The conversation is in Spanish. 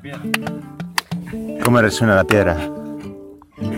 piedra. ¿Cómo resuena la piedra?